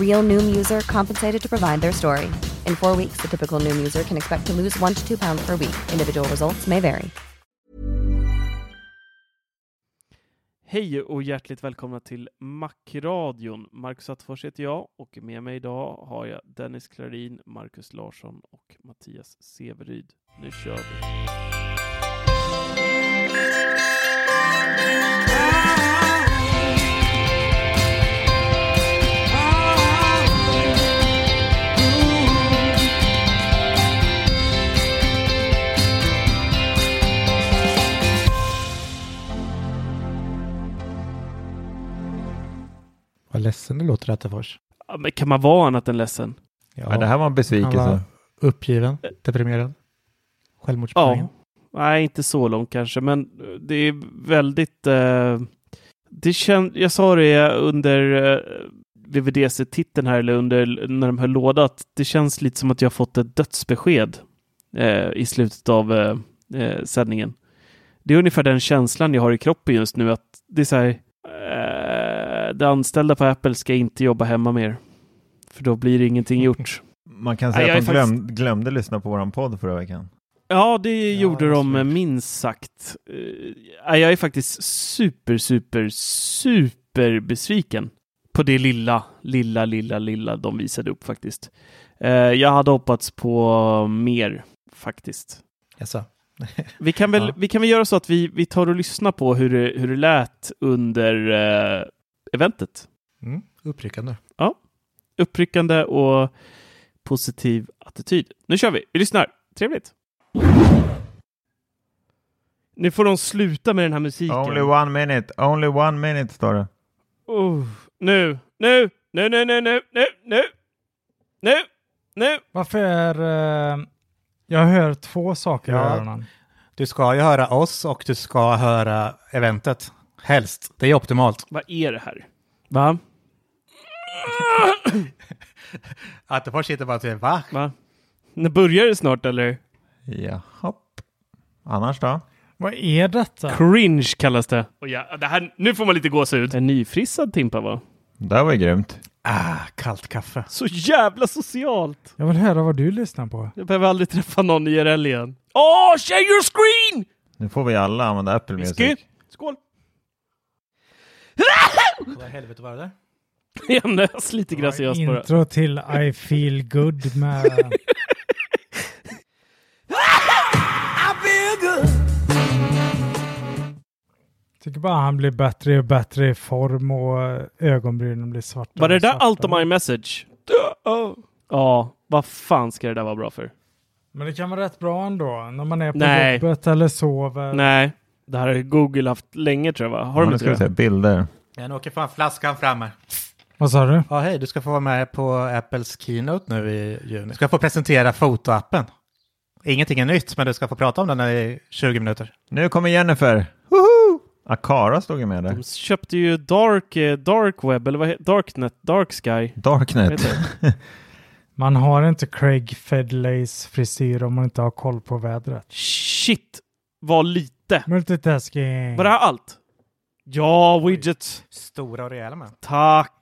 Real Noom user compensated to provide their story. In four weeks, the typical Noom user can expect to lose one to two pounds per week. Individual results may vary. Hej och hjärtligt välkomna till Macradion. Marcus Attefors heter jag och med mig idag har jag Dennis Klarin, Marcus Larsson och Mattias Severyd. Nu kör vi! Vad ledsen du låter Attefors. Ja, men kan man vara annat än ledsen? Ja, Ja, det här var en han besvikelse. var uppgiven, deprimerad, självmordsbenägen. Ja, nej, inte så långt kanske, men det är väldigt... Eh, det kän, jag sa det under eh, VVDC-titeln här, eller under när de höll låda, att det känns lite som att jag fått ett dödsbesked eh, i slutet av eh, eh, sändningen. Det är ungefär den känslan jag har i kroppen just nu, att det är så här, eh, de anställda på Apple ska inte jobba hemma mer, för då blir ingenting gjort. Man kan Nej, säga jag att de är faktiskt- glöm, glömde lyssna på våran podd förra veckan. Ja, det Ja, gjorde det de svårt. minst sagt. Eh, Jag är faktiskt super, super, super besviken på det lilla, lilla, lilla, lilla de visade upp faktiskt. Eh, Jag hade hoppats på mer faktiskt. Jaså? Vi kan väl, Ja. vi kan väl göra så att vi, vi tar och lyssnar på hur det, hur det lät under eh, eventet. Mm, uppryckande. Uppryckande och positiv attityd. Nu kör vi. Vi lyssnar. Trevligt. Nu får de sluta med den här musiken. Only one minute, only one minute står det. Oh, nu, nu, nu, nu, nu, nu, nu, nu, nu, nu. Varför är... eh, jag hör två saker i Ja. öronen. Du ska ju höra oss och du ska höra eventet. Helst. Det är optimalt. Vad är det här? Va? Attefors sitter bara och säger va? Va? När börjar det snart eller? Jaha. Annars då? Vad är detta? Cringe kallas det. Och ja, det här, nu får man lite gåshud. En nyfrissad Timpa va? Det här var ju grymt. Ah, kallt kaffe. Så jävla socialt. Jag vill höra vad du lyssnar på. Jag behöver aldrig träffa någon IRL igen. Åh, share your screen! Nu får vi alla använda Apple. Music. Vad i helvete var det där? Jag nös lite graciöst bara. Intro till I feel good med... tycker bara han blir bättre och bättre i form och ögonbrynen blir svarta. Var det där allt om my message? Ja, vad fan ska det där vara bra för? Men det kan vara rätt bra ändå när man är på Nej. jobbet eller sover. Nej, det här har Google haft länge tror jag va? Har Ja, de inte det? bilder. Jag åker fan flaskan framme. Vad sa du? Ja, hej, du ska få vara med på Apples Keynote nu i juni. Du ska få presentera fotoappen. Ingenting är nytt, men du ska få prata om den i 20 minuter. Nu kommer Jennifer. Woho! Akara stod ju med där. De köpte ju Dark, eh, Dark Web, eller vad heter Darknet, Dark Sky. Darknet. Man har inte Craig Fedleys frisyr om man inte har koll på vädret. Shit, vad lite. Multitasking. Var det här allt? Ja, widgets. Stora och rejäla med. Tack.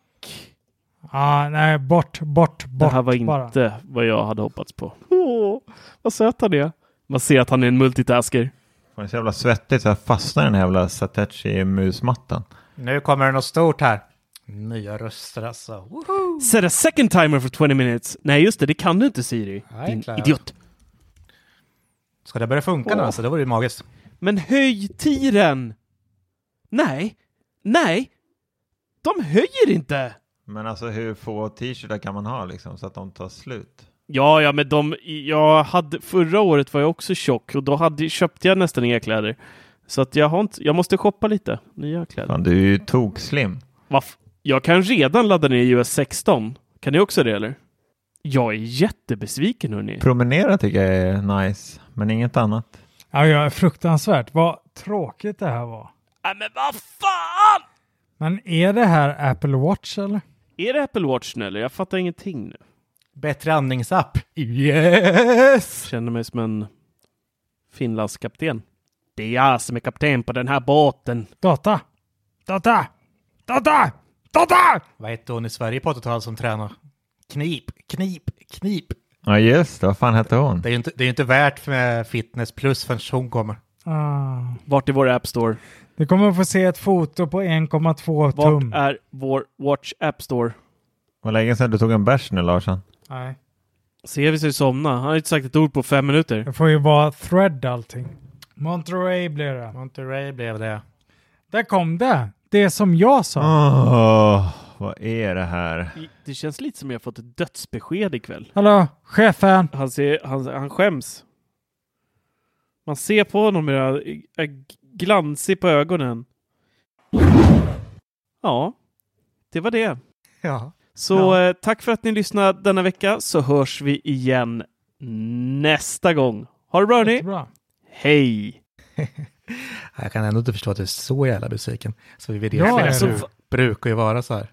Ah, nej, bort, bort, bort. Det här var bara. inte vad jag hade hoppats på. Åh, vad söt han är. Man ser att han är en multitasker. Det är så jävla svettigt så jag fastnar i den här jävla Satechi-musmattan. Nu kommer det något stort här. Nya röster alltså. Woho! Set a second timer for 20 minutes. Nej, just det, det kan du inte Siri. Nej, Din klart. idiot. Ska det börja funka nu Åh. alltså? Det vore ju magiskt. Men höj tiden! Nej, nej. De höjer inte! Men alltså hur få t-shirtar kan man ha liksom så att de tar slut? Ja, ja, men de, jag hade, förra året var jag också tjock och då hade, köpte jag nästan inga kläder. Så att jag har inte, jag måste shoppa lite nya kläder. Fan, du är ju tokslim. Vaff? Jag kan redan ladda ner iOS 16. Kan ni också det eller? Jag är jättebesviken hörni. Promenera tycker jag är nice, men inget annat. Ja, ja, fruktansvärt. Vad tråkigt det här var. Nej men vad fan! Men är det här Apple Watch eller? Är det Apple Watch nu eller? Jag fattar ingenting nu. Bättre andningsapp. Yes! Känner mig som en Finlandskapten. Det är jag som är kapten på den här båten. Data! Data! Data! Data! Vad hette hon i Sverige på 80-talet som tränar? Knip, knip, knip. Ja just det, vad fan hette hon? Det är ju inte, det är ju inte värt med fitness plus förrän hon kommer. Ah. Vart är vår App Store? Du kommer att få se ett foto på 1,2 Vart tum. är vår Watch App Store? Var länge sedan du tog en bärs nu Larsson. Nej. Ser vi sig somna? Han har inte sagt ett ord på fem minuter. Det får ju vara thread allting. Monterey blir det. Monterey blev det. Där kom det! Det som jag sa. Åh, vad är det här? Det känns lite som jag fått ett dödsbesked ikväll. Hallå, chefen! Han, ser, han, han skäms. Man ser på honom hur glansig på ögonen. Ja, det var det. Ja. Så Ja. eh, tack för att ni lyssnade denna vecka så hörs vi igen nästa gång. Ha det bra hörni! Hej! Jag kan ändå inte förstå att du är så jävla besviken. Så vi vet Ja, det alltså, bru- brukar ju vara så här.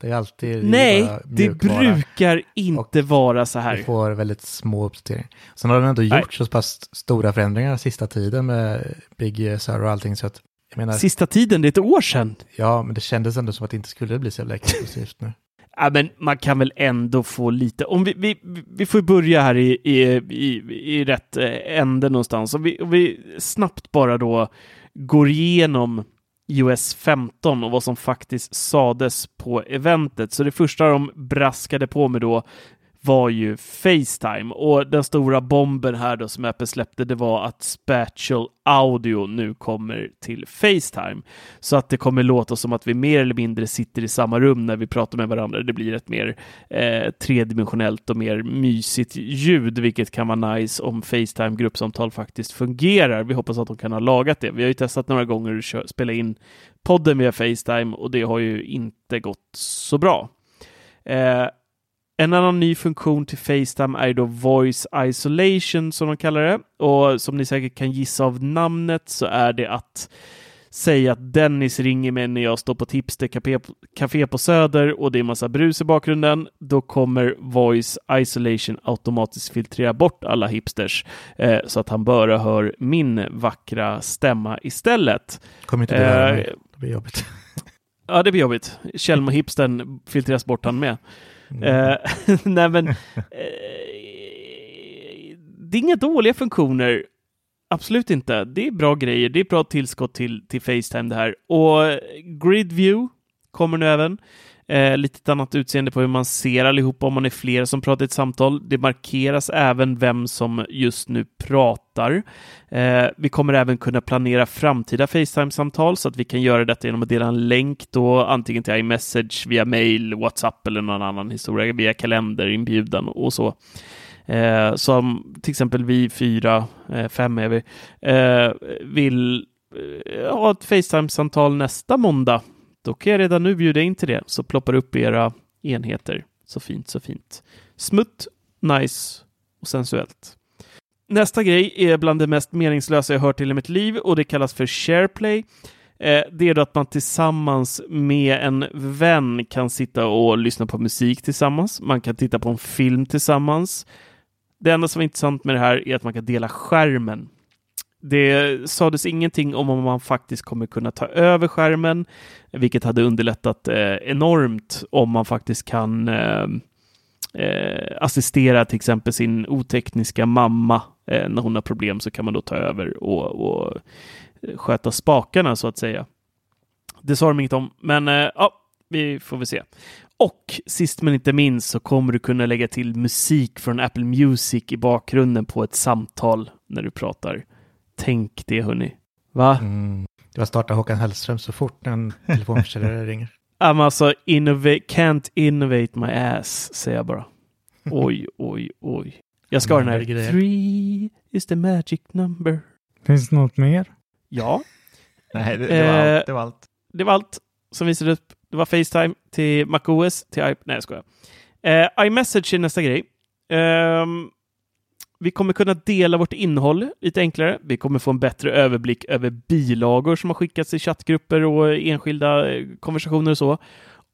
Det är alltid Nej, det brukar inte vara så Vi här. får väldigt små uppdateringar. Sen har de ändå gjort så pass stora förändringar sista tiden med Big Sur och allting så att jag menar, Sista tiden, det är ett år sedan. ja, men det kändes ändå som att det inte skulle bli så jävla exklusivt nu. Ja, men man kan väl ändå få lite, om vi, vi, vi får börja här i, i, i, i rätt eh, ände någonstans. Om vi, om vi snabbt bara då går igenom iOS 15 och vad som faktiskt sades på eventet. Så det första de braskade på med då var ju Facetime och den stora bomben här då som Apple släppte det var att Spatial Audio nu kommer till Facetime. Så att det kommer låta som att vi mer eller mindre sitter i samma rum när vi pratar med varandra. Det blir ett mer eh, tredimensionellt och mer mysigt ljud, vilket kan vara nice om Facetime gruppsamtal faktiskt fungerar. Vi hoppas att de kan ha lagat det. Vi har ju testat några gånger att spela in podden via Facetime och det har ju inte gått så bra. Eh, en annan ny funktion till Facetime är då Voice Isolation som de kallar det. Och som ni säkert kan gissa av namnet så är det att säga att Dennis ringer mig när jag står på Tipster Café, på Söder och det är massa brus i bakgrunden. Då kommer Voice Isolation automatiskt filtrera bort alla hipsters eh, så att han bara hör min vackra stämma istället. Kommer inte du höra Eh, mig? Det blir jobbigt. Ja, det blir jobbigt. Kjellmo-hipstern filtreras bort han med. Mm. Eh, nej, men eh, det är inga dåliga funktioner. Absolut inte. Det är bra grejer. Det är bra tillskott till, till Facetime det här. Och Grid View kommer nu även. Eh, lite annat utseende på hur man ser allihopa om man är flera som pratar i ett samtal. Det markeras även vem som just nu pratar. Eh, vi kommer även kunna planera framtida Facetime-samtal så att vi kan göra detta genom att dela en länk då antingen till iMessage via mail, WhatsApp eller någon annan historia via kalenderinbjudan och så. Eh, som till exempel vi fyra, eh, fem är vi, eh, vill eh, ha ett Facetime-samtal nästa måndag. Då kan jag redan nu bjuda in till det så ploppar upp era enheter. Så fint, så fint. Smutt, nice och sensuellt. Nästa grej är bland det mest meningslösa jag hört i mitt liv och det kallas för SharePlay. Eh, det är då att man tillsammans med en vän kan sitta och lyssna på musik tillsammans. Man kan titta på en film tillsammans. Det enda som är intressant med det här är att man kan dela skärmen. Det sades ingenting om om man faktiskt kommer kunna ta över skärmen, vilket hade underlättat eh, enormt om man faktiskt kan eh, eh, assistera till exempel sin otekniska mamma eh, när hon har problem så kan man då ta över och, och sköta spakarna så att säga. Det sa de inget om, men eh, ja, vi får väl se. Och sist men inte minst så kommer du kunna lägga till musik från Apple Music i bakgrunden på ett samtal när du pratar. Tänk det hörni. Va? Mm. Det var starta Håkan Hellström så fort en telefonförsäljare ringer. Men alltså, innova- can't innovate my ass, säger jag bara. Oj, oj, oj. Jag ska ha den här. Grejer. Three is the magic number. Finns det något mer? Ja, Nej, det, det, var Eh, allt, det var allt. det var allt som visade upp. Det var Facetime till MacOS, till iP... Nej, jag skojar. Eh, iMessage är nästa grej. Ehm, vi kommer kunna dela vårt innehåll lite enklare. Vi kommer få en bättre överblick över bilagor som har skickats i chattgrupper och enskilda eh, konversationer och så.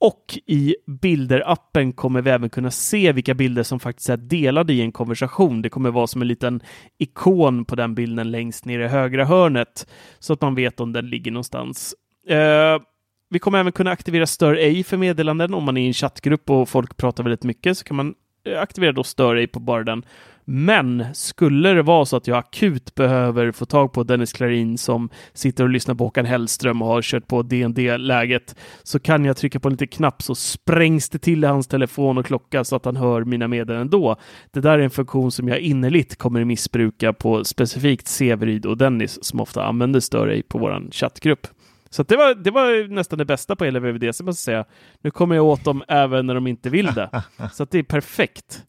Och i bilder-appen kommer vi även kunna se vilka bilder som faktiskt är delade i en konversation. Det kommer vara som en liten ikon på den bilden längst ner i högra hörnet så att man vet om den ligger någonstans. Uh, vi kommer även kunna aktivera stör ej för meddelanden. Om man är i en chattgrupp och folk pratar väldigt mycket så kan man eh, aktivera då stör ej på bara den. Men skulle det vara så att jag akut behöver få tag på Dennis Klarin som sitter och lyssnar på Håkan Hellström och har kört på DND-läget så kan jag trycka på en liten knapp så sprängs det till i hans telefon och klocka så att han hör mina meddelanden då. Det där är en funktion som jag innerligt kommer missbruka på specifikt Severyd och Dennis som ofta använder stör ej på våran chattgrupp. Så det, var, det var nästan det bästa på hela VVDC, måste jag säga. Nu kommer jag åt dem även när de inte vill det. Så det är perfekt.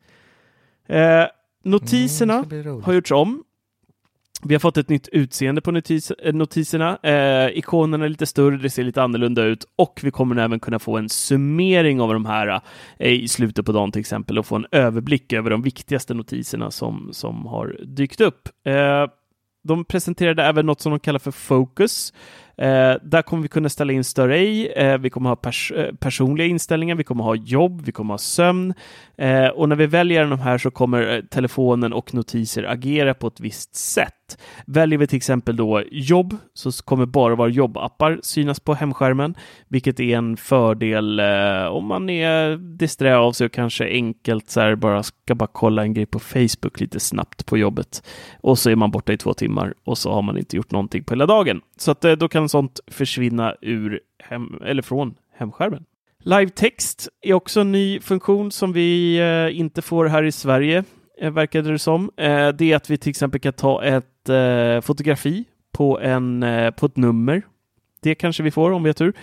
Eh, notiserna Mm, har gjorts om. Vi har fått ett nytt utseende på notis eh, notiserna. Eh, ikonerna är lite större, det ser lite annorlunda ut och vi kommer även kunna få en summering av de här eh, i slutet på dagen till exempel och få en överblick över de viktigaste notiserna som, som har dykt upp. Eh, de presenterade även något som de kallar för Focus. Eh, där kommer vi kunna ställa in större ej. Eh, vi kommer ha pers eh, personliga inställningar, vi kommer ha jobb, vi kommer ha sömn. Eh, och när vi väljer de här så kommer eh, telefonen och notiser agera på ett visst sätt. Väljer vi till exempel då jobb så kommer bara våra jobbappar synas på hemskärmen, vilket är en fördel eh, om man är disträ av sig och kanske enkelt så här bara ska bara kolla en grej på Facebook lite snabbt på jobbet. Och så är man borta i två timmar och så har man inte gjort någonting på hela dagen. Så att eh, då kan sånt försvinna ur hem, eller från hemskärmen. Live text är också en ny funktion som vi eh, inte får här i Sverige, eh, verkade det som. Eh, det är att vi till exempel kan ta ett eh, fotografi på, en, eh, på ett nummer. Det kanske vi får om vi har tur.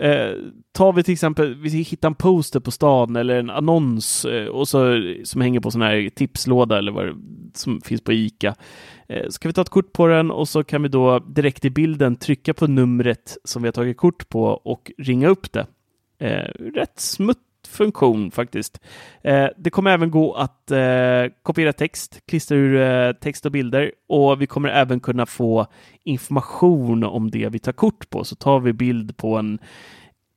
Eh, tar vi till exempel, vi hittar en poster på stan eller en annons eh, och så, som hänger på sån här tipslåda eller vad det, som finns på ICA. Eh, så kan vi ta ett kort på den och så kan vi då direkt i bilden trycka på numret som vi har tagit kort på och ringa upp det. Eh, rätt smutt funktion faktiskt. Eh, det kommer även gå att eh, kopiera text, klistra ur eh, text och bilder och vi kommer även kunna få information om det vi tar kort på. Så tar vi bild på en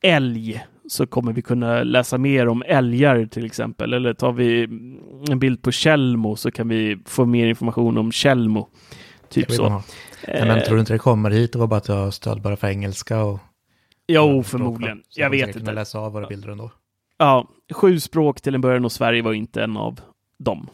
älg så kommer vi kunna läsa mer om älgar till exempel. Eller tar vi en bild på Tjällmo så kan vi få mer information om Tjällmo. Typ så. Ja, men tror du inte det kommer hit och var bara att ha stöd bara för engelska? Och, Jo, och förmodligen. Jag vet inte. läsa av våra bilder ändå. Ja, sju språk till en början och Sverige var inte en av dem.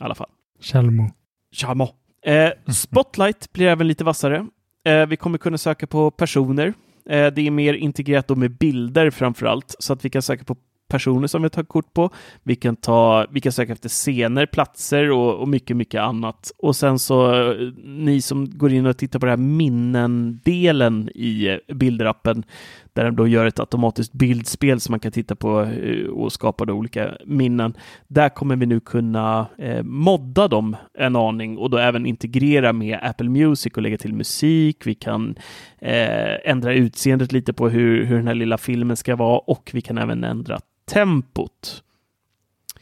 I alla fall. Tjällmo. Chamo. Eh, Spotlight blir även lite vassare. Eh, vi kommer kunna söka på personer. Eh, det är mer integrerat då med bilder framför allt, så att vi kan söka på personer som vi tar kort på. Vi kan, ta, vi kan söka efter scener, platser och, och mycket, mycket annat. Och sen så eh, ni som går in och tittar på det här minnen-delen i eh, bilderappen, där den då gör ett automatiskt bildspel som man kan titta på eh, och skapa då olika minnen. Där kommer vi nu kunna eh, modda dem en aning och då även integrera med Apple Music och lägga till musik. Vi kan eh, ändra utseendet lite på hur, hur den här lilla filmen ska vara och vi kan även ändra tempot.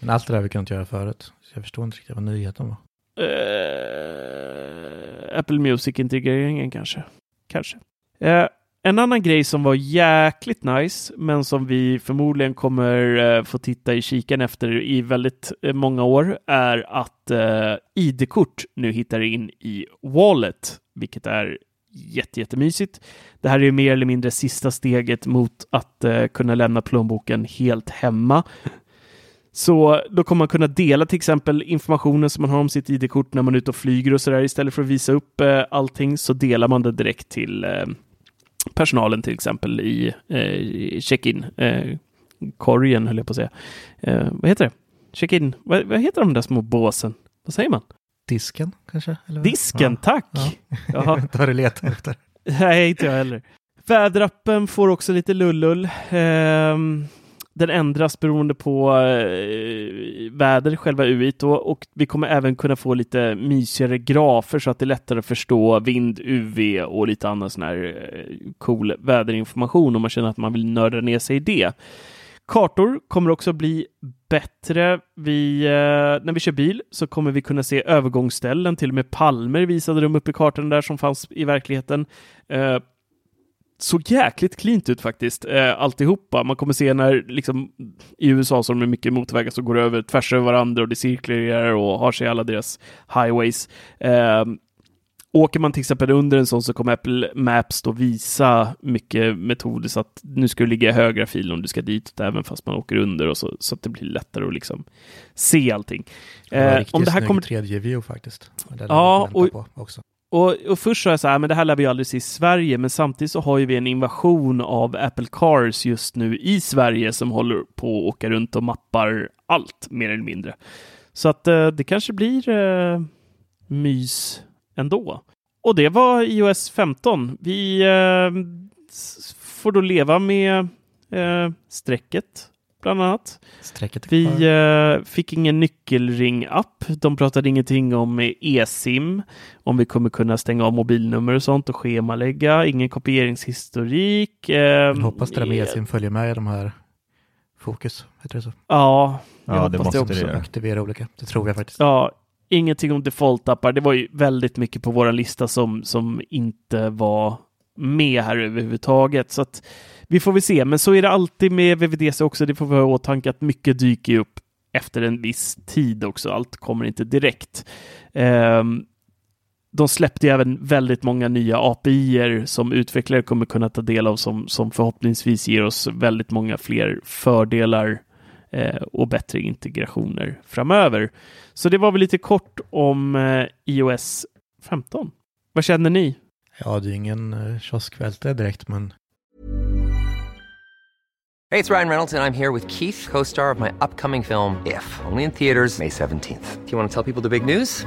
Men allt det där vi kunnat göra förut. Så jag förstår inte riktigt vad nyheten var. Eh, Apple Music-integreringen kanske. Kanske. Eh, en annan grej som var jäkligt nice, men som vi förmodligen kommer eh, få titta i kikan efter i väldigt eh, många år, är att eh, ID-kort nu hittar in i Wallet, vilket är jättemysigt. Det här är ju mer eller mindre sista steget mot att kunna lämna plånboken helt hemma. Så då kommer man kunna dela till exempel informationen som man har om sitt ID-kort när man är ute och flyger och sådär. Istället för att visa upp eh, allting så delar man det direkt till personalen till exempel i eh, check-in. Eh, korgen höll jag på att säga. Eh, vad heter det? Check-in. Vad, vad heter de där små båsen? Vad säger man? Disken kanske? Eller? Disken, Ja. tack! Ja. Jag vet inte vad du letar efter. Nej, inte jag heller. Väderappen får också lite lullull. Ehm, den ändras beroende på eh, väder, själva UI då, och vi kommer även kunna få lite mysigare grafer så att det är lättare att förstå vind, UV och lite annan sån här eh, cool väderinformation om man känner att man vill nörda ner sig i det. Kartor kommer också bli bättre. Vi, eh, när vi kör bil så kommer vi kunna se övergångsställen, till och med palmer visade de upp i kartan där som fanns i verkligheten. Eh, såg jäkligt cleant ut faktiskt, eh, alltihopa. Man kommer se när, liksom, i USA så har de mycket motorvägar som går över tvärs över varandra och det cirkulerar och har sig alla deras highways. Eh, Åker man till exempel under en sån så kommer Apple Maps då visa mycket metoder så att nu ska du ligga i högra filen om du ska ditåt även fast man åker under och så, så att det blir lättare att liksom se allting. Det Eh, riktigt om det här kommer 3D-view faktiskt. Det Ja, och- också och, och först sa jag så här, ah, men det här lär vi aldrig se i Sverige, men samtidigt så har ju vi en invasion av Apple Cars just nu i Sverige som håller på att åka runt och mappar allt, mer eller mindre. Så att eh, det kanske blir eh, mys ändå. Och det var iOS 15. Vi eh, får då leva med eh, strecket, bland annat. Vi eh, fick ingen nyckelring-app. De pratade ingenting om e-sim, om vi kommer kunna stänga av mobilnummer och sånt och schemalägga. Ingen kopieringshistorik. Eh, Jag hoppas det där med eSIM följer med i de här Fokus, heter det så? Ja, jag Ja, det måste det det också. göra. Aktivera olika, det tror jag faktiskt. Ja, ingenting om default-appar. Det var ju väldigt mycket på vår lista som, som inte var med här överhuvudtaget. Så att vi får väl se. Men så är det alltid med VVDC också. Det får vi ha i åtanke att mycket dyker upp efter en viss tid också. Allt kommer inte direkt. Um, de släppte ju även väldigt många nya API som utvecklare kommer kunna ta del av som, som förhoppningsvis ger oss väldigt många fler fördelar eh, och bättre integrationer framöver. Så det var väl lite kort om eh, iOS 15. Vad känner ni? Ja, det är ingen uh, kioskvältare direkt, men Hey, it's Ryan Reynolds, and I'm here with Keith, co star of my upcoming film, If, only in theaters, May 17th. Do you want to tell people the big news?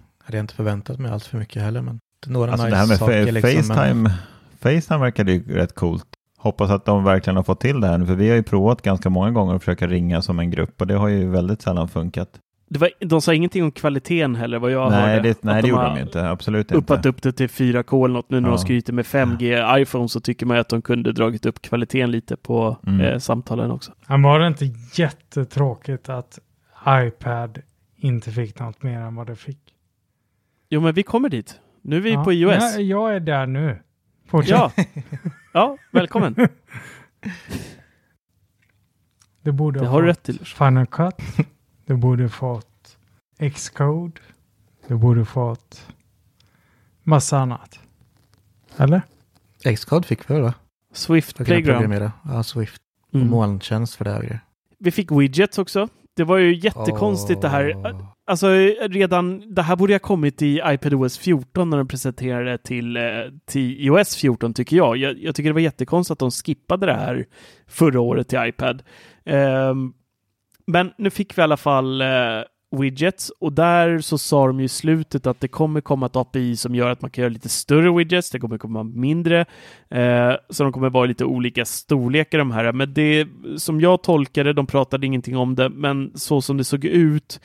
hade jag inte förväntat mig allt för mycket heller. Men några Alltså nice det här med saker. fa- liksom, Facetime, Men, Facetime verkade ju rätt coolt. Hoppas att de verkligen har fått till det här nu, för vi har ju provat ganska många gånger att försöka ringa som en grupp och det har ju väldigt sällan funkat. Det var, de sa ingenting om kvaliteten heller vad jag nej, hörde. det, nej, Att det gjorde de inte. Absolut Uppat inte. upp det till 4K eller något. Nu när Ja. de skryter med 5G iPhone så tycker man att de kunde dragit upp kvaliteten lite på Mm. eh, samtalen också. Men var det inte jättetråkigt att iPad inte fick något mer än vad det fick? Jo, men vi kommer dit. Nu är vi ja. på iOS. Ja, jag är där nu. Fortsätt. Ja. ja, välkommen. Det borde Det ha har du fått rätt till. Final Cut. Det borde fått Xcode. Det borde fått massa annat. Eller? Xcode fick vi va? Swift Playground. Ja, Swift. Mm. Molntjänst för det här. Vi fick widgets också. Det var ju jättekonstigt det här. Alltså redan, det här borde ha kommit i iPadOS 14 när de presenterade till, eh, till iOS 14 tycker jag. jag. jag. tycker det var jättekonstigt att de skippade det här förra året till iPad. Um, men nu fick vi i alla fall uh, widgets och där så sa de ju i slutet att det kommer komma ett API som gör att man kan göra lite större widgets, det kommer komma mindre, eh, så de kommer vara lite olika storlekar de här. Men det som jag tolkade, de pratade ingenting om det, men så som det såg ut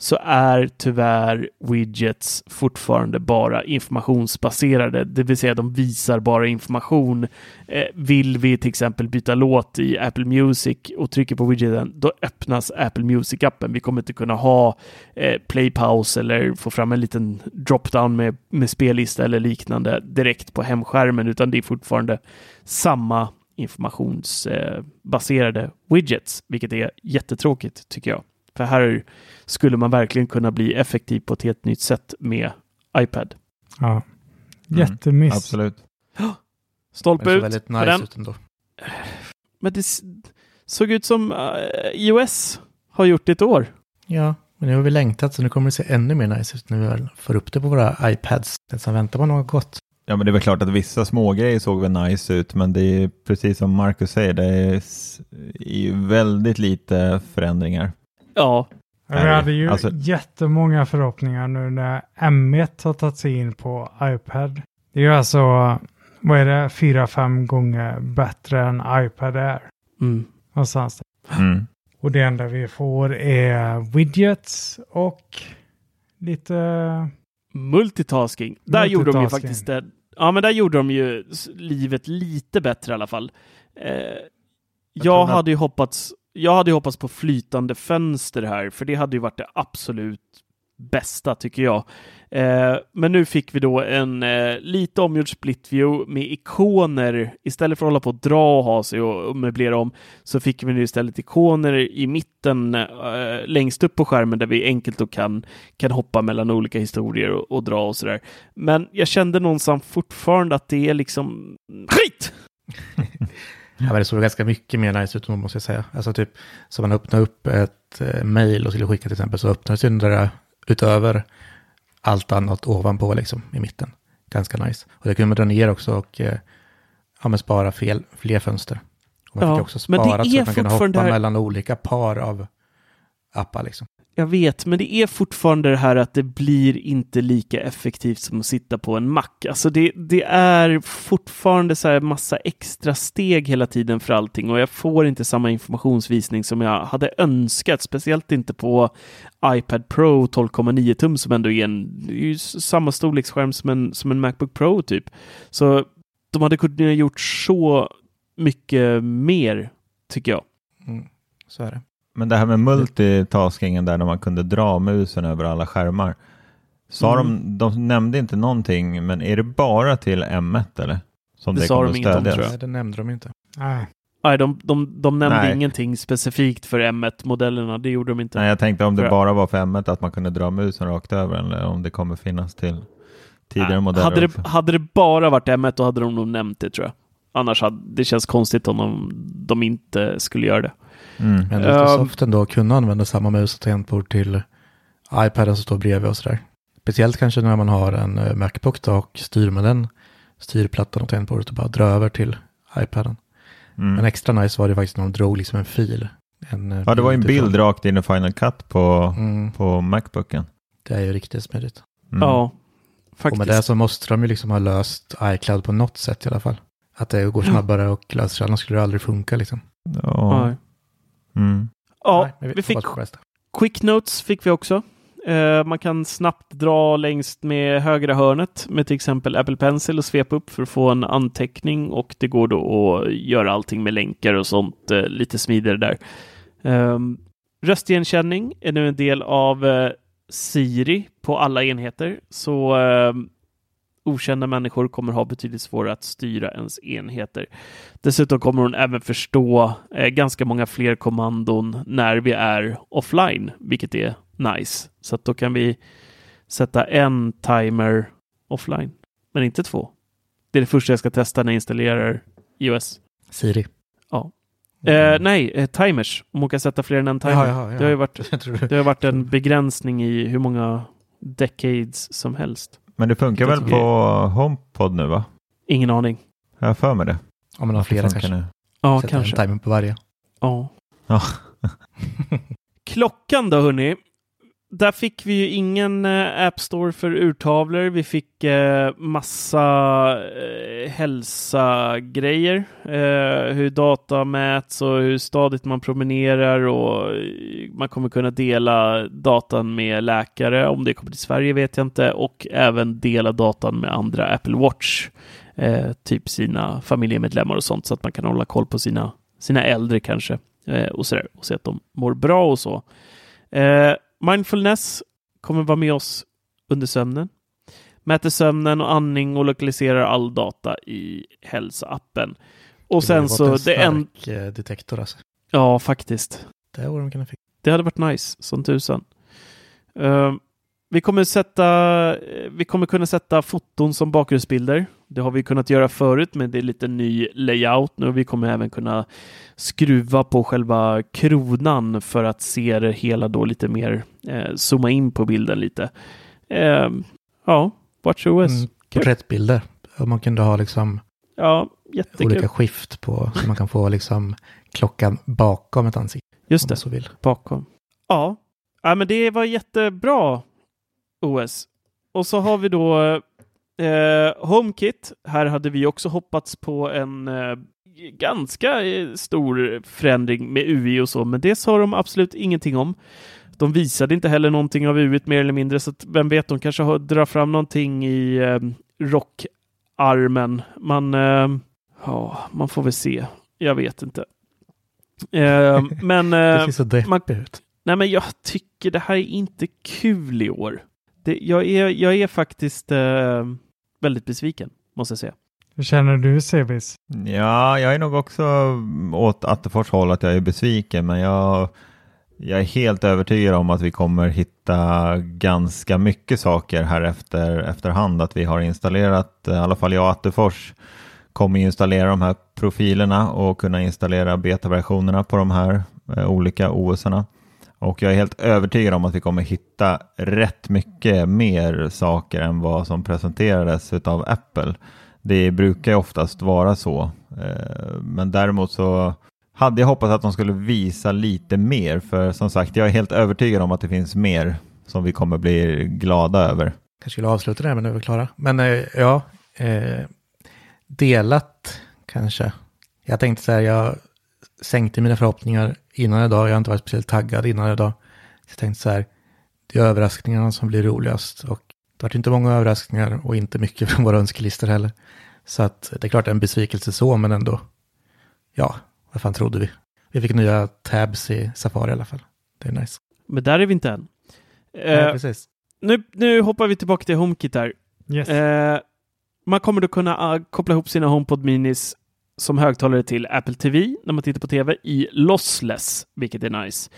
så är tyvärr widgets fortfarande bara informationsbaserade, det vill säga de visar bara information. Eh, vill vi till exempel byta låt i Apple Music och trycker på widgeten, då öppnas Apple Music-appen. Vi kommer inte kunna ha eh, playpause eller få fram en liten dropdown med, med spellista eller liknande direkt på hemskärmen, utan det är fortfarande samma informationsbaserade eh, widgets, vilket är jättetråkigt tycker jag. För här skulle man verkligen kunna bli effektiv på ett helt nytt sätt med iPad. Ja, jättemiss. Mm, absolut. Stolpe ut väldigt nice den. ut ändå. Men det såg ut som uh, iOS har gjort det ett år. Ja, men nu har vi längtat så nu kommer det se ännu mer nice ut när vi väl får upp det på våra iPads. Den som väntar på något gott. Ja, men det är väl klart att vissa smågrejer såg väl nice ut, men det är precis som Marcus säger, det är väldigt lite förändringar. Ja, Vi hade ju Alltså- jättemånga förhoppningar nu när M1 har tagit sig in på iPad. Det är ju alltså, vad är det, fyra, fem gånger bättre än iPad är. mm. Någonstans. Mm. Och det enda vi får är widgets och lite... multitasking. Där gjorde de ju Multitasking. faktiskt det. Ja, men där gjorde de ju livet lite bättre i alla fall. Eh, jag att- hade ju hoppats. Jag hade ju hoppats på flytande fönster här, för det hade ju varit det absolut bästa tycker jag. Eh, men nu fick vi då en eh, lite omgjord split view med ikoner. Istället för att hålla på och dra och ha sig och, och möblera om så fick vi nu istället ikoner i mitten eh, längst upp på skärmen där vi enkelt då kan, kan hoppa mellan olika historier och, och dra och sådär. Men jag kände någonstans fortfarande att det är liksom skit! Ja, men det såg ganska mycket mer nice ut måste jag säga. Alltså typ, så man öppnar upp ett eh, mail och skulle skicka till exempel så öppnas ju den där utöver allt annat ovanpå liksom i mitten. Ganska nice. Och det kunde man dra ner också och eh, ja, men spara fel, fler fönster. Och man Ja, fick också spara så att man kunde hoppa här- mellan olika par av appar liksom. Jag vet, men det är fortfarande det här att det blir inte lika effektivt som att sitta på en mack. Alltså det, det är fortfarande så här massa extra steg hela tiden för allting och jag får inte samma informationsvisning som jag hade önskat, speciellt inte på iPad Pro 12,9 tum som ändå är en är ju samma storleksskärm som en, som en Macbook Pro typ. Så de hade kunnat gjort så mycket mer, tycker jag. Mm, så är det. Men det här med multitaskingen där när man kunde dra musen över alla skärmar. Sa Mm. de, de nämnde inte någonting, men är det bara till M1 eller? Som Det det, sa de inte om, tror jag. Nej, det nämnde de inte. Nej. Nej, de, de, de nämnde Nej. ingenting specifikt för M1-modellerna. Det gjorde de inte. Nej, jag tänkte om det bara var för M1 att man kunde dra musen rakt över eller om det kommer finnas till tidigare modeller hade, också. det, hade det bara varit M1 då hade de nog nämnt det tror jag. Annars hade det känns konstigt om de, de inte skulle göra det. Mm. Men det är lite Um, soft ändå att kunna använda samma mus och tangentbord till iPaden som står bredvid och sådär. Speciellt kanske när man har en eh, Macbook då och styr med den styrplattan och tangentbordet och bara dra över till iPaden. Mm. Men extra nice var det faktiskt när de drog liksom en fil. En, eh, Ja, det var ju en ifrån- bild rakt in i Final Cut på, Mm, på Macbooken. det är ju riktigt smidigt. Mm. Ja, Och faktiskt. med det så måste de ju liksom ha löst iCloud på något sätt i alla fall. Att det går snabbare och löser annars skulle det aldrig funka liksom. Ja. Mm. Ja, Nej, men vi fick. Quick Notes fick vi också. Eh, man kan snabbt dra längst med högra hörnet med till exempel Apple Pencil och svepa upp för att få en anteckning och det går då att göra allting med länkar och sånt eh, lite smidigare där. Um, röstigenkänning är nu en del av eh, Siri på alla enheter så eh, okända människor kommer ha betydligt svårare att styra ens enheter. Dessutom kommer hon även förstå eh, ganska många fler kommandon när vi är offline, vilket är nice. Så att då kan vi sätta en timer offline, men inte två. Det är det första jag ska testa när jag installerar iOS. Siri. Eh, nej, eh, timers. Om man kan sätta fler än en timer. Jaha, jaha, ja. Det har ju varit, det har varit en begränsning i hur många decades som helst. Men det funkar Det väl på HomePod nu va? Ingen aning. Jag har för mig det. Om man har flera kanske. nu. Ja, Sätta kanske. en timer på varje. Ja. Ja. Klockan då hörni. Där fick vi ju ingen eh, App Store för urtavlor. Vi fick eh, massa eh, hälsagrejer. Eh, hur data mäts och hur stadigt man promenerar och eh, man kommer kunna dela datan med läkare. Om det kommer till Sverige vet jag inte. Och även dela datan med andra Apple Watch. Eh, typ sina familjemedlemmar och sånt så att man kan hålla koll på sina, sina äldre kanske. Eh, och, sådär, och se att de mår bra och så. Mindfulness kommer vara med oss under sömnen. Mäter sömnen och andning och lokaliserar all data i hälsoappen. Och Det sen så, en det en... stark eh, detektor alltså. Ja, faktiskt. Det de. Det hade varit nice som tusan. Eh, vi kommer sätta, vi kommer kunna sätta foton som bakgrundsbilder. Det har vi kunnat göra förut, men det är lite ny layout nu. Vi kommer även kunna skruva på själva kronan för att se det hela då lite mer, eh, zooma in på bilden lite. Eh, ja, WatchOS. Mm, porträttbilder. Man kunde ha liksom Ja, jättekul. olika skift på, så man kan få liksom klockan bakom ett ansikte. Just det. så vill. bakom. Ja. ja, men det var jättebra OS. Och så har vi då eh, HomeKit. Här hade vi också hoppats på en eh, ganska eh, stor förändring med UI och så, men det sa de absolut ingenting om. De visade inte heller någonting av UI mer eller mindre, så vem vet, de kanske har, drar fram någonting i eh, rockarmen. Man, eh, ja, man får väl se. Jag vet inte. Eh, men Det eh, ser så deppigt ut. Nej, men jag tycker det här är inte kul i år. Det, jag, är, jag är faktiskt eh, väldigt besviken, måste jag säga. Hur känner du Sebis? Ja, jag är nog också åt Attefors håll att jag är besviken, men jag, jag är helt övertygad om att vi kommer hitta ganska mycket saker här efter efterhand. Att vi har installerat, i alla fall jag och Attefors, kommer installera de här profilerna och kunna installera betaversionerna på de här eh, olika OS-erna. Och jag är helt övertygad om att vi kommer hitta rätt mycket mer saker än vad som presenterades av Apple. Det brukar ju oftast vara så. Eh, men däremot så hade jag hoppats att de skulle visa lite mer. För som sagt, jag är helt övertygad om att det finns mer som vi kommer bli glada över. Kanske skulle avsluta det här, men nu är vi klara. Men eh, ja, eh, delat kanske. Jag tänkte så här, jag sänkte mina förhoppningar innan idag. Jag har inte varit speciellt taggad innan idag. Så jag tänkte så här, det är överraskningarna som blir roligast. Och det har varit inte många överraskningar och inte mycket från våra önskelistor heller. Så att det är klart en besvikelse så, men ändå. Ja, vad fan trodde vi? Vi fick nya tabs i Safari i alla fall. Det är nice. Men där är vi inte än. Ja, Eh, precis. nu, nu hoppar vi tillbaka till HomeKit här. Yes. Eh, man kommer då kunna ah, koppla ihop sina HomePod Minis som högtalare till Apple TV när man tittar på TV i lossless, vilket är nice.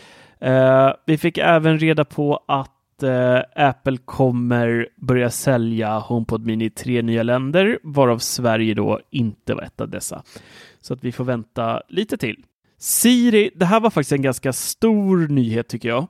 Uh, vi fick även reda på att uh, Apple kommer börja sälja HomePod Mini i tre nya länder, varav Sverige då inte var ett av dessa. Så att vi får vänta lite till. Siri, det här var faktiskt en ganska stor nyhet tycker jag.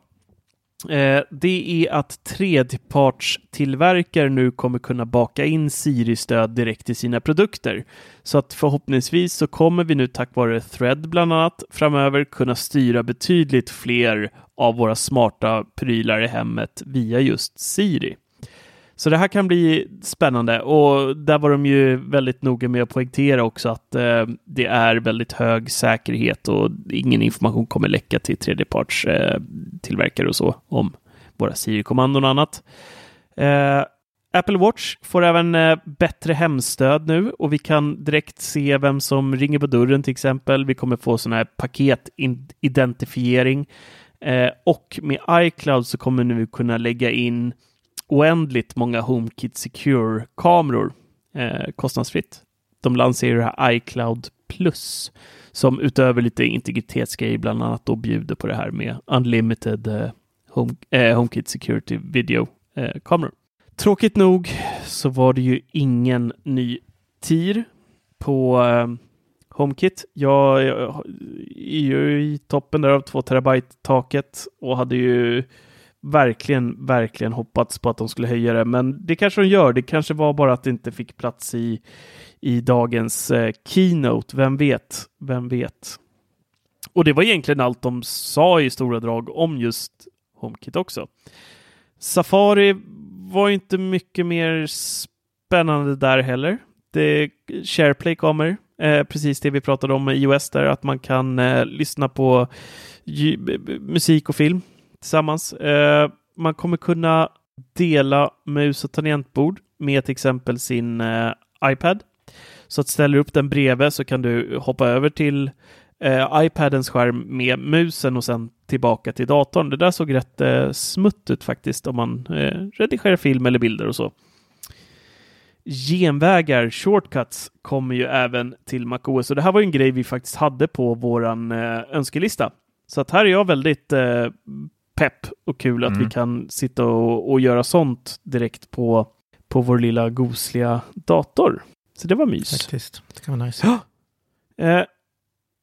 Eh, det är att tredjepartstillverkare nu kommer kunna baka in Siri-stöd direkt i sina produkter. Så att förhoppningsvis så kommer vi nu tack vare Thread bland annat framöver kunna styra betydligt fler av våra smarta prylar i hemmet via just Siri. Så det här kan bli spännande och där var de ju väldigt noga med att poängtera också att eh, det är väldigt hög säkerhet och ingen information kommer läcka till tredjeparts eh, tillverkare och så om våra Siri-kommandon och annat. Eh, Apple Watch får även eh, bättre hemstöd nu och vi kan direkt se vem som ringer på dörren till exempel. Vi kommer få sån här paketidentifiering eh, och med iCloud så kommer nu kunna lägga in oändligt många HomeKit Secure-kameror eh, kostnadsfritt. De lanserar det här iCloud Plus som utöver lite integritetsgrejer bland annat då bjuder på det här med unlimited eh, home, eh, HomeKit Security Video-kameror. Tråkigt nog så var det ju ingen ny TIR på eh, HomeKit. Jag, jag är ju i toppen där av 2 terabyte-taket och hade ju verkligen, verkligen hoppats på att de skulle höja det. Men det kanske de gör. Det kanske var bara att det inte fick plats i, i dagens eh, keynote. Vem vet? Vem vet? Och det var egentligen allt de sa i stora drag om just HomeKit också. Safari var inte mycket mer spännande där heller. Det, SharePlay kommer, eh, precis det vi pratade om med iOS där, att man kan eh, lyssna på musik och film tillsammans. Eh, man kommer kunna dela mus och tangentbord med till exempel sin eh, iPad. Så att ställer du upp den bredvid så kan du hoppa över till eh, iPadens skärm med musen och sen tillbaka till datorn. Det där såg rätt eh, smutt ut faktiskt om man eh, redigerar film eller bilder och så. Genvägar, shortcuts, kommer ju även till MacOS och det här var ju en grej vi faktiskt hade på våran eh, önskelista. Så att här är jag väldigt eh, pepp och kul mm. att vi mm. kan sitta och, och, göra sånt direkt på, på vår lilla gosliga dator. Så det var mys. Faktiskt, det kan vara nice. Eh,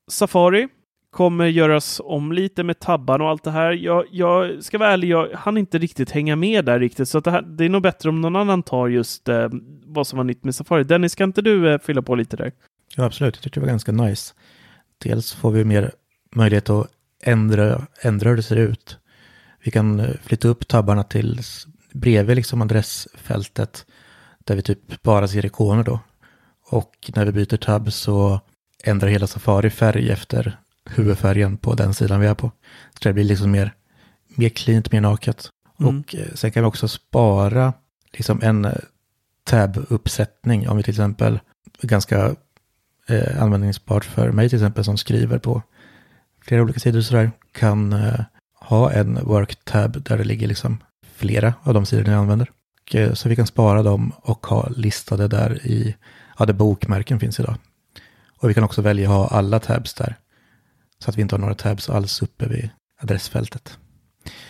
Safari kommer göras om lite med tabban och allt det här. Jag, jag ska vara ärlig, jag hann inte riktigt hänga med där riktigt, så det, här, det, är nog bättre om någon annan tar just eh, vad som var nytt med Safari. Dennis, kan inte du eh, fylla på lite där? Ja, absolut. Jag tyckte det var ganska nice. Dels får vi mer möjlighet att ändra, ändra hur det ser ut. Vi kan eh, flytta upp tabbarna till bredvid liksom adressfältet där vi typ bara ser ikoner då. Och när vi byter tabb så ändrar hela Safari färg efter huvudfärgen på den sidan vi är på. Så det blir liksom mer, mer cleant, mer naket. Mm. Och eh, sen kan vi också spara liksom en eh, tab-uppsättning om vi till exempel, ganska eh, användningsbart för mig till exempel som skriver på flera olika sidor sådär, kan eh, ha en work-tab där det ligger liksom flera av de sidorna ni använder. Och, eh, så vi kan spara dem och ha listade där i, ja där bokmärken finns idag. Och vi kan också välja att ha alla tabs där. Så att vi inte har några tabs alls uppe vid adressfältet.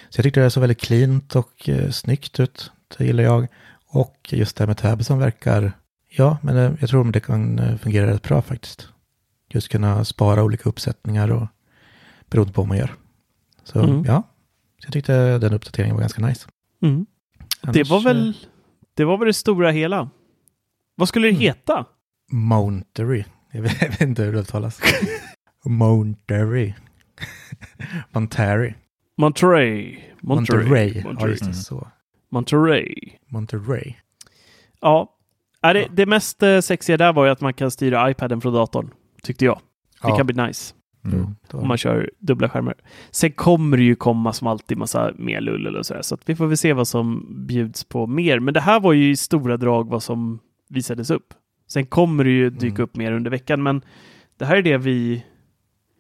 Så jag tyckte det såg väldigt cleant och eh, snyggt ut. Det gillar jag. Och just det här med tabsen verkar, ja, men eh, jag tror det kan eh, fungera rätt bra faktiskt. Just kunna spara olika uppsättningar och beroende på vad man gör. Så mm. ja, så jag tyckte den uppdateringen var ganska nice. Mm. Annars, det var väl det var väl det stora hela. Vad skulle det mm. heta? Monterey. Jag vet, jag vet inte hur det uttalas. Monterey. Monterey. Monterey. Monterey. Monterey. Ja, just det. Så. Monterey. Monterey. Ja. Det, det mest eh, sexiga där var ju att man kan styra iPaden från datorn. Tyckte jag. Det ja. kan bli nice. Mm. Om man kör dubbla skärmar. Sen kommer det ju komma som alltid massa mer lull eller sådär. Så att vi får väl se vad som bjuds på mer. Men det här var ju i stora drag vad som visades upp. Sen kommer det ju dyka mm. upp mer under veckan. Men det här är det vi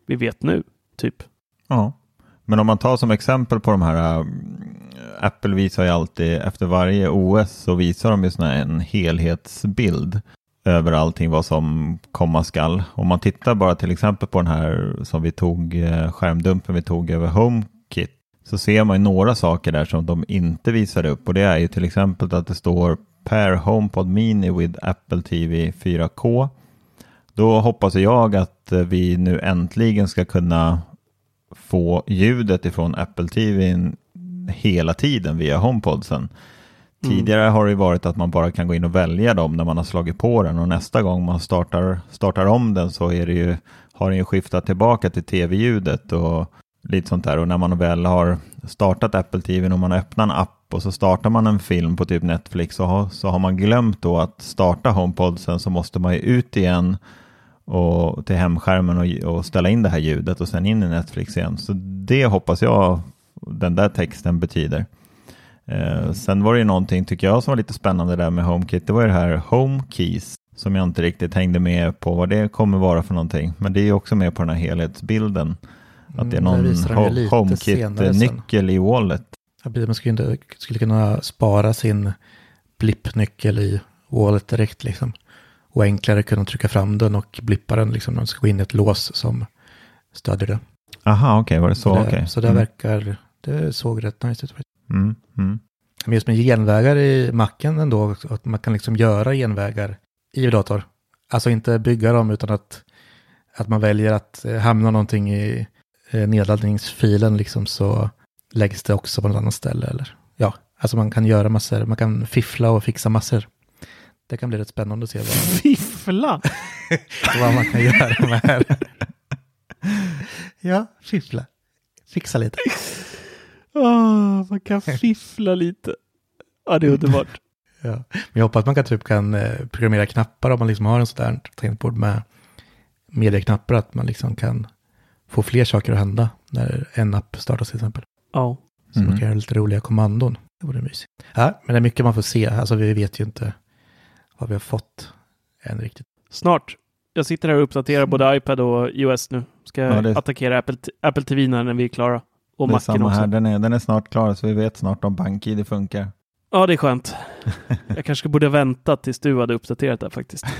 vi vet nu, typ. Ja, men om man tar som exempel på de här, äh, Apple visar ju alltid efter varje OS så visar de ju såna en helhetsbild över allting vad som komma skall. Om man tittar bara till exempel på den här som vi tog, eh, skärmdumpen vi tog över HomeKit, så ser man ju några saker där som de inte visar upp och det är ju till exempel att det står Pair HomePod Mini with Apple TV 4K då hoppas jag att eh, vi nu äntligen ska kunna få ljudet ifrån Apple TV hela tiden via HomePodsen. Mm. Tidigare har det varit att man bara kan gå in och välja dem när man har slagit på den och nästa gång man startar, startar om den så är det ju, har den ju skiftat tillbaka till tv-ljudet och lite sånt där. Och när man väl har startat Apple TV och man öppnar en app och så startar man en film på typ Netflix så har, så har man glömt då att starta HomePod sen så måste man ju ut igen och till hemskärmen och, och, ställa in det här ljudet och sen in i Netflix igen. Så det hoppas jag den där texten betyder. Eh, sen var det ju någonting, tycker jag, som var lite spännande där med HomeKit. Det var ju det här Home Keys som jag inte riktigt hängde med på vad det kommer vara för någonting. Men det är ju också med på den här helhetsbilden. Att det är mm, någon HomeKit-nyckel i Wallet. man skulle, skulle kunna spara sin blippnyckel i Wallet direkt liksom och enklare kunna trycka fram den och blippa den liksom när man ska gå in i ett lås som stödjer det. Aha, okej, okay, var det så? Så det, okay. så det mm. verkar, det såg rätt nice ut. Mm, mm. Men just med genvägar i macken ändå, att man kan liksom göra genvägar i dator. Alltså inte bygga dem utan att att man väljer att eh, hamna någonting i eh, nedladdningsfilen liksom så läggs det också på något annat ställe. Eller, ja, alltså man kan göra massor, man kan fiffla och fixa massor. Det kan bli rätt spännande att se vad, Fiffla! vad man kan göra med det här. Ja, fiffla. Fixa lite. Åh, man kan fiffla lite. Ja, det är underbart. Ja. Men jag hoppas att man kan, typ kan eh, programmera knappar om man liksom har en sådär tangentbord med medieknappar. Att man liksom kan få fler saker att hända när en app startas till exempel. Ja. Så man Mm. kan göra lite roliga kommandon. Det vore mysigt. Ja, men det är mycket man får se. Alltså vi vet ju inte vad vi har fått än riktigt. Snart. Jag sitter här och uppdaterar både iPad och iOS nu. Ska Ja, det- attackera Apple, Apple TV när vi är klara. Och det är samma också. här, den är, den är snart klar så vi vet snart om BankID funkar. Ja, det är skönt. Jag kanske borde ha väntat tills du hade uppdaterat det faktiskt.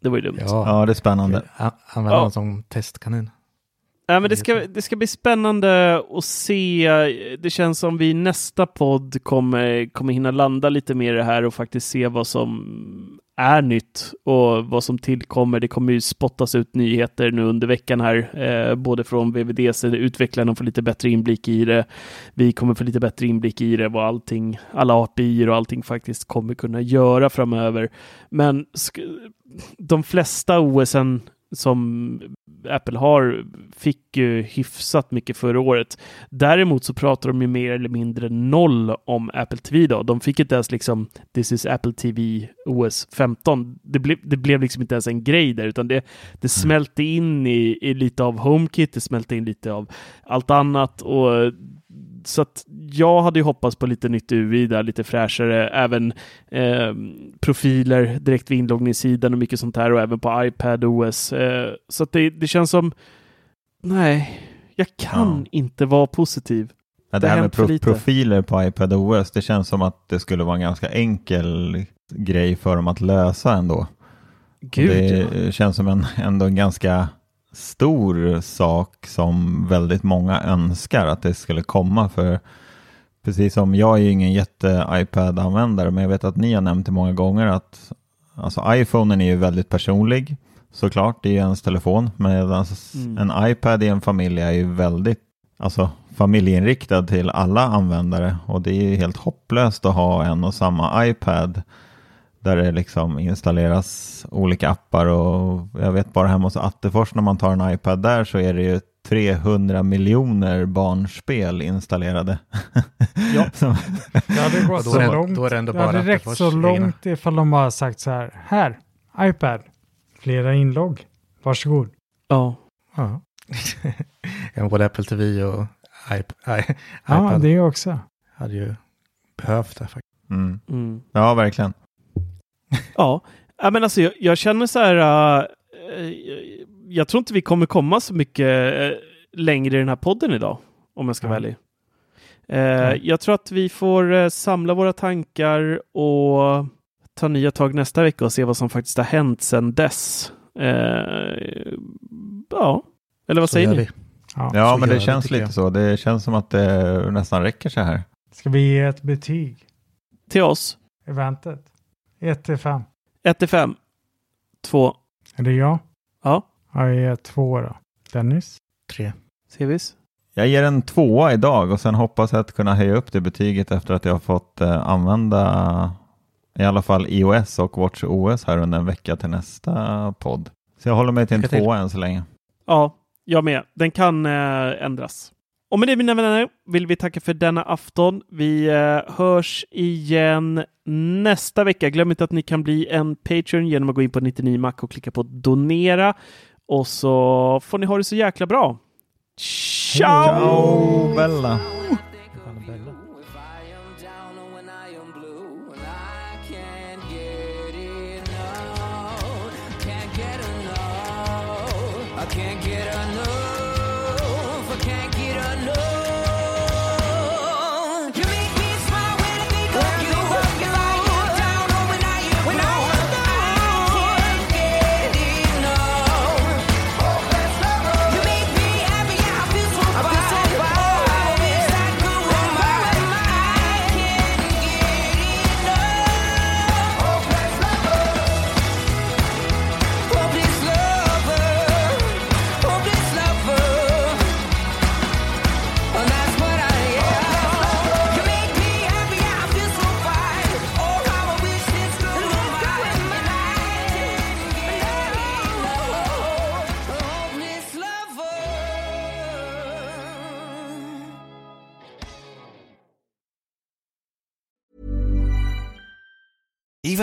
Det var ju dumt. Ja, Ja, det är spännande. använda Ja. den som testkanin. Ja, men det, ska, det ska bli spännande att se. Det känns som vi i nästa podd kommer, kommer hinna landa lite mer i det här och faktiskt se vad som är nytt och vad som tillkommer. Det kommer ju spottas ut nyheter nu under veckan här, eh, både från VVDC, utvecklarna får lite bättre inblick i det. Vi kommer få lite bättre inblick i det, vad allting, alla API och allting faktiskt kommer kunna göra framöver. Men de flesta OSen som Apple har fick ju hyfsat mycket förra året. Däremot så pratar de ju mer eller mindre noll om Apple TV då. De fick inte ens liksom This is Apple TV OS 15. Det, ble, det blev liksom inte ens en grej där utan det, det smälte in i, i lite av HomeKit, det smälte in lite av allt annat och så att jag hade ju hoppats på lite nytt UI där, lite fräschare, även eh, profiler direkt vid inloggningssidan och mycket sånt här och även på iPad OS. Eh, så att det, det känns som, nej, jag kan Ja. inte vara positiv. Ja, Det det här med pro profiler på iPad OS, det känns som att det skulle vara en ganska enkel grej för dem att lösa ändå. Gud, det ja. känns som en, ändå en ganska stor sak som väldigt många önskar att det skulle komma. För precis som jag är ju ingen jätte-iPad-användare, men jag vet att ni har nämnt det många gånger att alltså iPhonen är ju väldigt personlig. Såklart, det är ju ens telefon, medan Mm. en iPad i en familj är ju väldigt alltså, familjeinriktad till alla användare och det är ju helt hopplöst att ha en och samma iPad där det liksom installeras olika appar och jag vet bara hemma hos Attefors när man tar en iPad där så är det ju 300 miljoner barnspel installerade. Ja. Som- Det hade gått Då så är det- långt. då är det ändå det bara hade räckt Attefors så egna. långt ifall de bara sagt så här. Här, iPad. Flera inlogg. Varsågod. ja. Ja. ja, både Apple TV och iP i- Ja, iPad det också. hade ju behövt det faktiskt. mm. Mm. Ja, verkligen. Ja, men alltså jag, jag känner så här. äh, jag, jag tror inte vi kommer komma så mycket äh, längre i den här podden idag, om jag ska vara ärlig. Äh, Jag tror att vi får samla våra tankar och ta nya tag nästa vecka och se vad som faktiskt har hänt sedan dess. Ja, eller vad Så säger ni? vi. Ja. Ja, men det känns tycker lite jag. så. Det känns som att det nästan räcker så här. Ska vi ge ett betyg? Till oss? Eventet? 1 till 5. 1 till 5. 2. Är det jag? Ja, Jag ger 2 då. Dennis? Tre. ser vi? Jag ger en tvåa idag och sen hoppas jag att kunna höja upp det betyget efter att jag har fått eh, använda i alla fall iOS och WatchOS här under en vecka till nästa podd. Så jag håller mig till en Lycka till. tvåa än så länge. Ja, jag med. Den kan eh, ändras. Och med det mina vänner vill vi tacka för denna afton. Vi eh, hörs igen nästa vecka. Glöm inte att ni kan bli en Patreon genom att gå in på 99 Mac och klicka på donera. Och så får ni ha det så jäkla bra. Ciao! Ciao Bella!